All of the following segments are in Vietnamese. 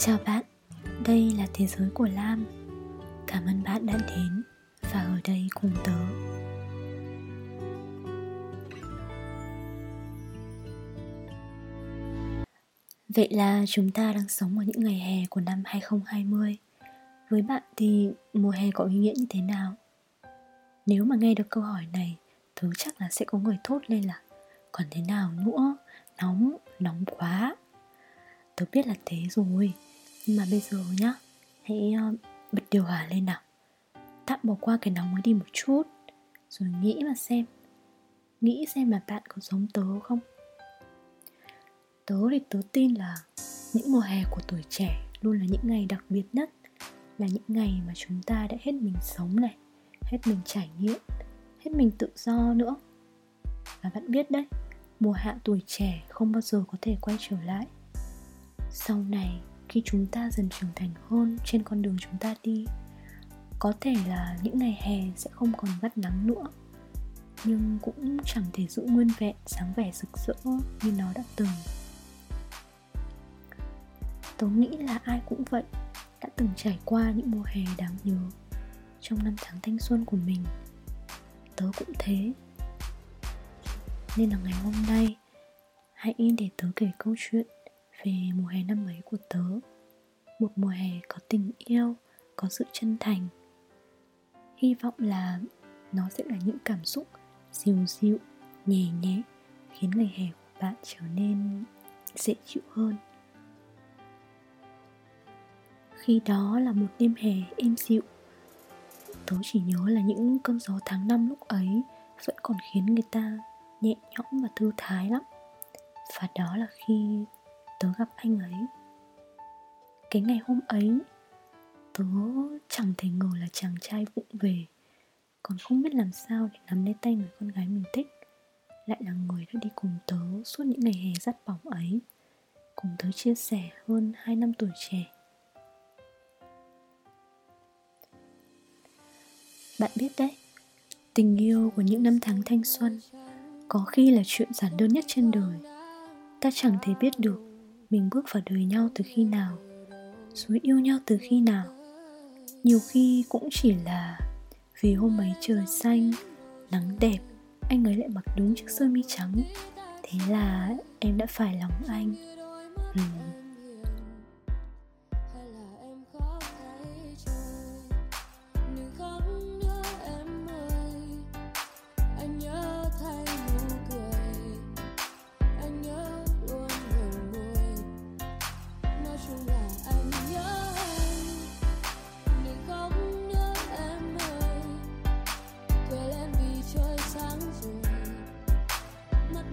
Chào bạn, đây là Thế giới của Lam. Cảm ơn bạn đã đến và ở đây cùng tớ. Vậy là chúng ta đang sống ở những ngày hè của năm 2020 Với bạn thì mùa hè có ý nghĩa như thế nào? Nếu mà nghe được câu hỏi này Tớ chắc là sẽ có người thốt lên là Còn thế nào nữa, nóng, nóng quá. Tớ biết là thế rồi mà bây giờ nhá, Hãy ờ, bật điều hòa lên nào. Tạm bỏ qua cái nóng mới đi một chút, Rồi nghĩ mà xem. Nghĩ xem mà bạn có giống tớ không? Tớ thì tớ tin là Những mùa hè của tuổi trẻ Luôn là những ngày đặc biệt nhất, Là những ngày mà chúng ta đã hết mình sống này, Hết mình trải nghiệm, Hết mình tự do nữa. Và bạn biết đấy, Mùa hạ tuổi trẻ không bao giờ có thể quay trở lại. Sau này khi chúng ta dần trưởng thành hơn trên con đường chúng ta đi. Có thể là những ngày hè sẽ không còn gắt nắng nữa, nhưng cũng chẳng thể giữ nguyên vẹn sáng vẻ rực rỡ như nó đã từng. Tớ nghĩ là ai cũng vậy, đã từng trải qua những mùa hè đáng nhớ trong năm tháng thanh xuân của mình. Tớ cũng thế. Nên là ngày hôm nay, hãy để tớ kể câu chuyện về mùa hè năm ấy của tớ. Một mùa hè có tình yêu, có sự chân thành. Hy vọng là nó sẽ là những cảm xúc dịu dịu, nhẹ nhẹ, khiến ngày hè của bạn trở nên dễ chịu hơn. Khi đó là một đêm hè êm dịu. Tớ chỉ nhớ là những cơn gió tháng năm lúc ấy vẫn còn khiến người ta nhẹ nhõm và thư thái lắm. Và đó là khi tớ gặp anh ấy. Cái ngày hôm ấy, tớ chẳng thể ngờ là chàng trai vụng về, còn không biết làm sao để nắm lấy tay người con gái mình thích. Lại là người đã đi cùng tớ suốt những ngày hè dắt bỏng ấy, cùng tớ chia sẻ hơn 2 năm tuổi trẻ. Bạn biết đấy, tình yêu của những năm tháng thanh xuân có khi là chuyện giản đơn nhất trên đời. Ta chẳng thể biết được mình bước vào đời nhau từ khi nào, rồi yêu nhau từ khi nào. Nhiều khi cũng chỉ là vì hôm ấy trời xanh, nắng đẹp, anh ấy lại mặc đúng chiếc sơ mi trắng. Thế là em đã phải lòng anh. Ừ.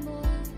我。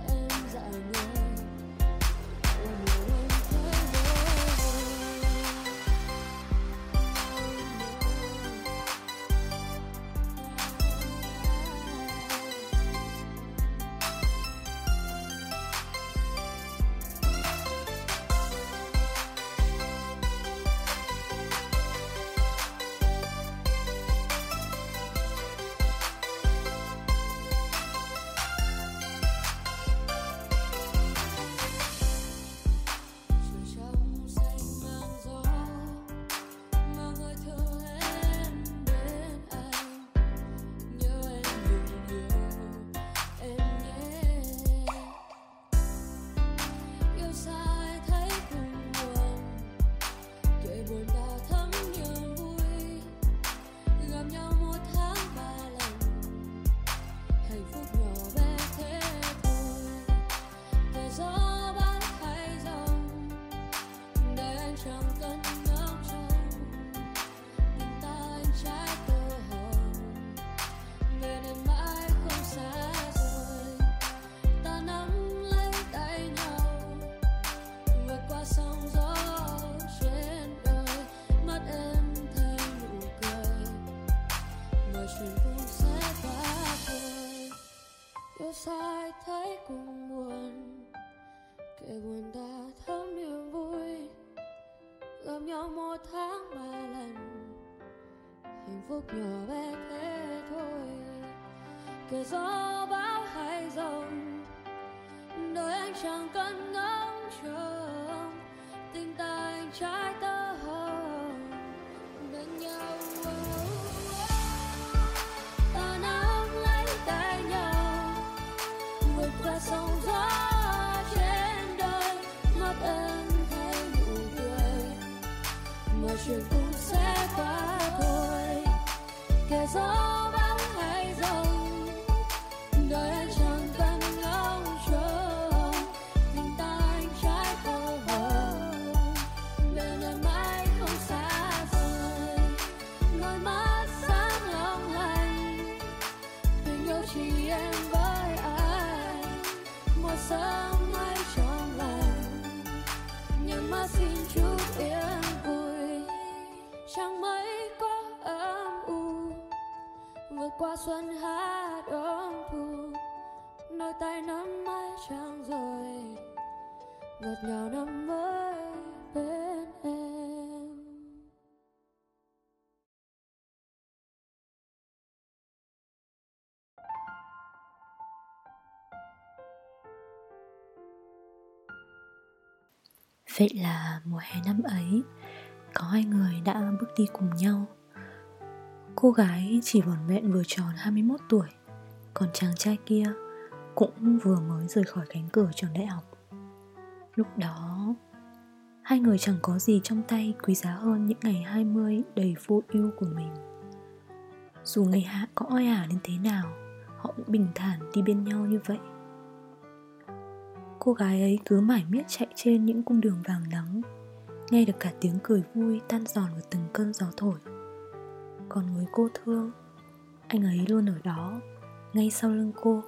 lúc nhỏ bé thế thôi. Kể gió bão hay rồng đời anh chẳng cần ngóng trông tình ta anh trái tơ hồng, bên nhau ta nắm lấy tay nhau, vượt qua sóng gió trên đời. Mắt em thấy nụ cười, mà chuyện cũng ngọt ngào năm mới bên em. Vậy là mùa hè năm ấy, Có hai người đã bước đi cùng nhau. Cô gái chỉ vỏn vẹn vừa tròn 21 tuổi, Còn chàng trai kia cũng vừa mới rời khỏi cánh cửa trường đại học. Lúc đó, Hai người chẳng có gì trong tay quý giá hơn những ngày 20 đầy vô ưu của mình. Dù ngày hạ có oi ả đến thế nào, Họ cũng bình thản đi bên nhau như vậy. Cô gái ấy cứ mải miết chạy trên những cung đường vàng nắng, Nghe được cả tiếng cười vui tan giòn của từng cơn gió thổi. Còn người cô thương, Anh ấy luôn ở đó, Ngay sau lưng cô,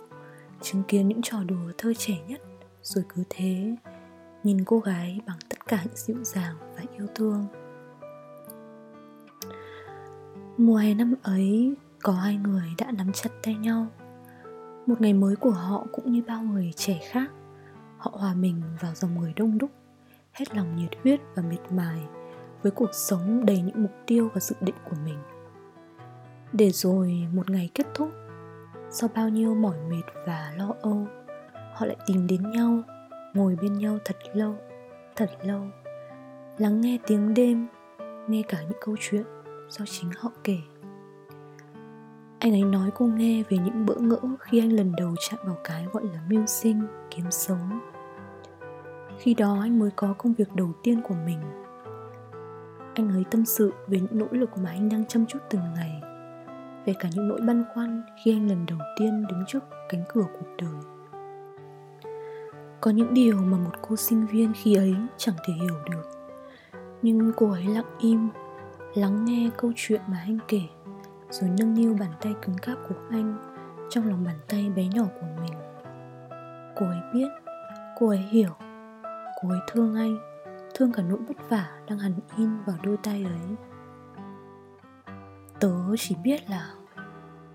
Chứng kiến những trò đùa thơ trẻ nhất, Rồi cứ thế Nhìn cô gái bằng tất cả những dịu dàng và yêu thương. Mùa hè năm ấy, Có hai người đã nắm chặt tay nhau. Một ngày mới của họ cũng như bao người trẻ khác, họ hòa mình vào dòng người đông đúc, hết lòng nhiệt huyết và miệt mài với cuộc sống đầy những mục tiêu và dự định của mình. Để rồi một ngày kết thúc, sau bao nhiêu mỏi mệt và lo âu, họ lại tìm đến nhau ngồi bên nhau thật lâu thật lâu. Lắng nghe tiếng đêm, nghe cả những câu chuyện do chính họ kể. Anh ấy nói cô nghe về những bỡ ngỡ khi anh lần đầu chạm vào cái gọi là mưu sinh, kiếm sống. Khi đó anh mới có công việc đầu tiên của mình. Anh ấy tâm sự về những nỗ lực mà anh đang chăm chút từng ngày, về cả những nỗi băn khoăn khi anh lần đầu tiên đứng trước cánh cửa cuộc đời có những điều mà một cô sinh viên khi ấy chẳng thể hiểu được. Nhưng cô ấy lặng im, lắng nghe câu chuyện mà anh kể, rồi nâng niu bàn tay cứng cáp của anh trong lòng bàn tay bé nhỏ của mình. Cô ấy biết, cô ấy hiểu, cô ấy thương anh, thương cả nỗi vất vả đang hằn in vào đôi tay ấy. Tớ chỉ biết là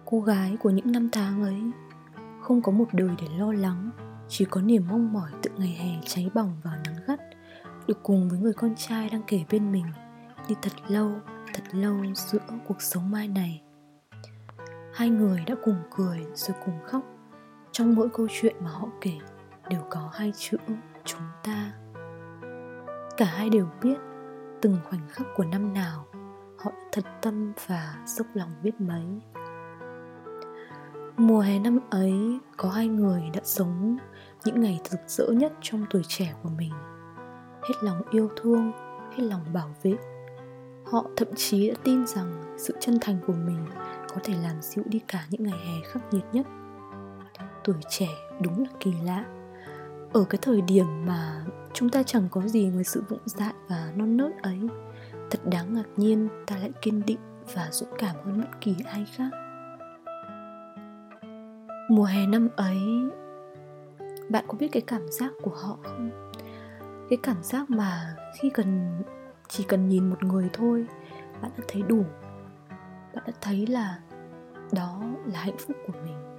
cô gái của những năm tháng ấy không có một đời để lo lắng chỉ có niềm mong mỏi tự ngày hè cháy bỏng vào nắng gắt, được cùng với người con trai đang kể bên mình đi thật lâu thật lâu giữa cuộc sống mai này. Hai người đã cùng cười rồi cùng khóc. Trong mỗi câu chuyện mà họ kể, đều có hai chữ chúng ta. Cả hai đều biết, từng khoảnh khắc của năm nào, họ thật tâm và dốc lòng biết mấy mùa hè năm ấy, có hai người đã sống những ngày rực rỡ nhất trong tuổi trẻ của mình. Hết lòng yêu thương, hết lòng bảo vệ. Họ thậm chí đã tin rằng sự chân thành của mình có thể làm dịu đi cả những ngày hè khắc nghiệt nhất. Tuổi trẻ đúng là kỳ lạ. Ở cái thời điểm mà chúng ta chẳng có gì ngoài sự vụng dại và non nớt ấy, thật đáng ngạc nhiên ta lại kiên định và dũng cảm hơn bất kỳ ai khác mùa hè năm ấy, bạn có biết cái cảm giác của họ không? Cái cảm giác mà khi cần, chỉ cần nhìn một người thôi, bạn đã thấy đủ. Bạn đã thấy là đó là hạnh phúc của mình.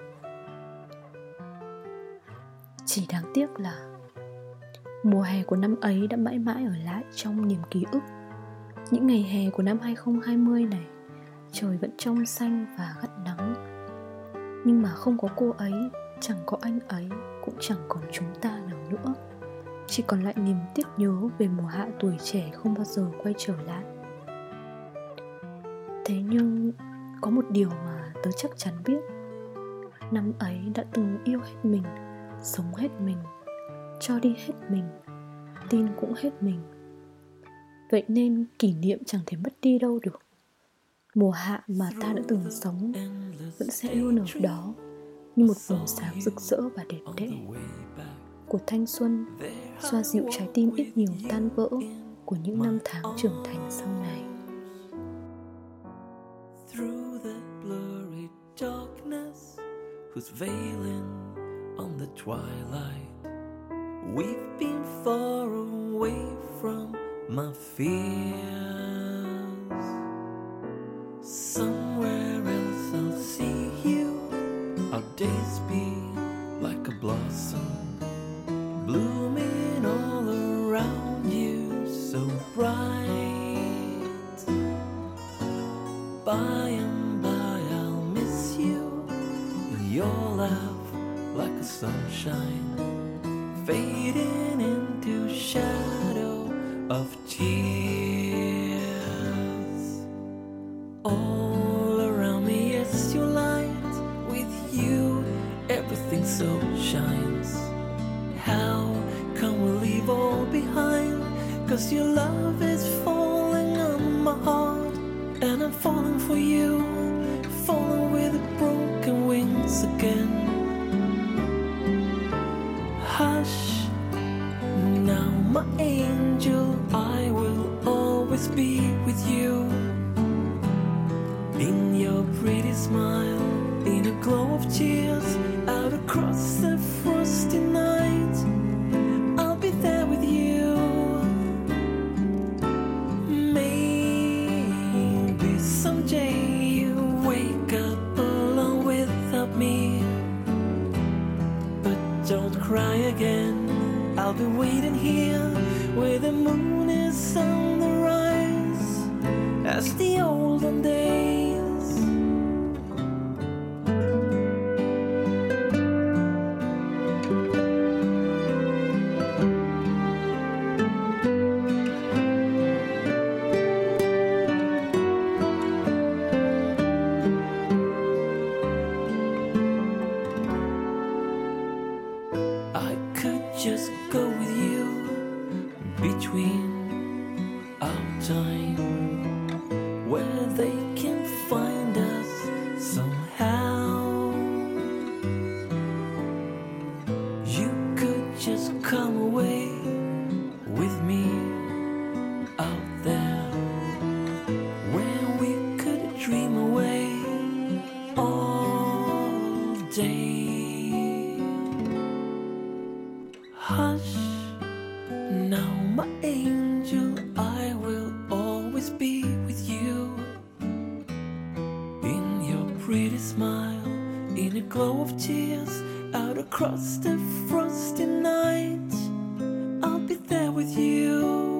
Chỉ đáng tiếc là mùa hè của năm ấy đã mãi mãi ở lại trong niềm ký ức. Những ngày hè của năm 2020 này, trời vẫn trong xanh và gắt nhưng mà không có cô ấy, chẳng có anh ấy, cũng chẳng còn chúng ta nào nữa. Chỉ còn lại niềm tiếc nhớ về mùa hạ tuổi trẻ không bao giờ quay trở lại. Thế nhưng, có một điều mà tớ chắc chắn biết. Năm ấy đã từng yêu hết mình, sống hết mình, cho đi hết mình, tin cũng hết mình. Vậy nên kỷ niệm chẳng thể mất đi đâu được mùa hạ mà ta đã từng sống vẫn sẽ luôn ở đó như một vùng sáng rực rỡ và đẹp đẽ. của thanh xuân xoa dịu trái tim ít nhiều tan vỡ của những năm tháng trưởng thành sau này. who's veiling on the twilight We've been far away from my fears. By and by I'll miss you your laugh like a sunshine fading into shadow of tears. All around me is your light. With you, everything so shines. How can we leave all behind? Cause your love is falling on my heart and I'm falling for you, falling with broken wings again. Hush, now my angel, I will always be with you. In your pretty smile, in a glow of tears, out across with you. In your pretty smile, in a glow of tears, out across the frosty night, I'll be there with you.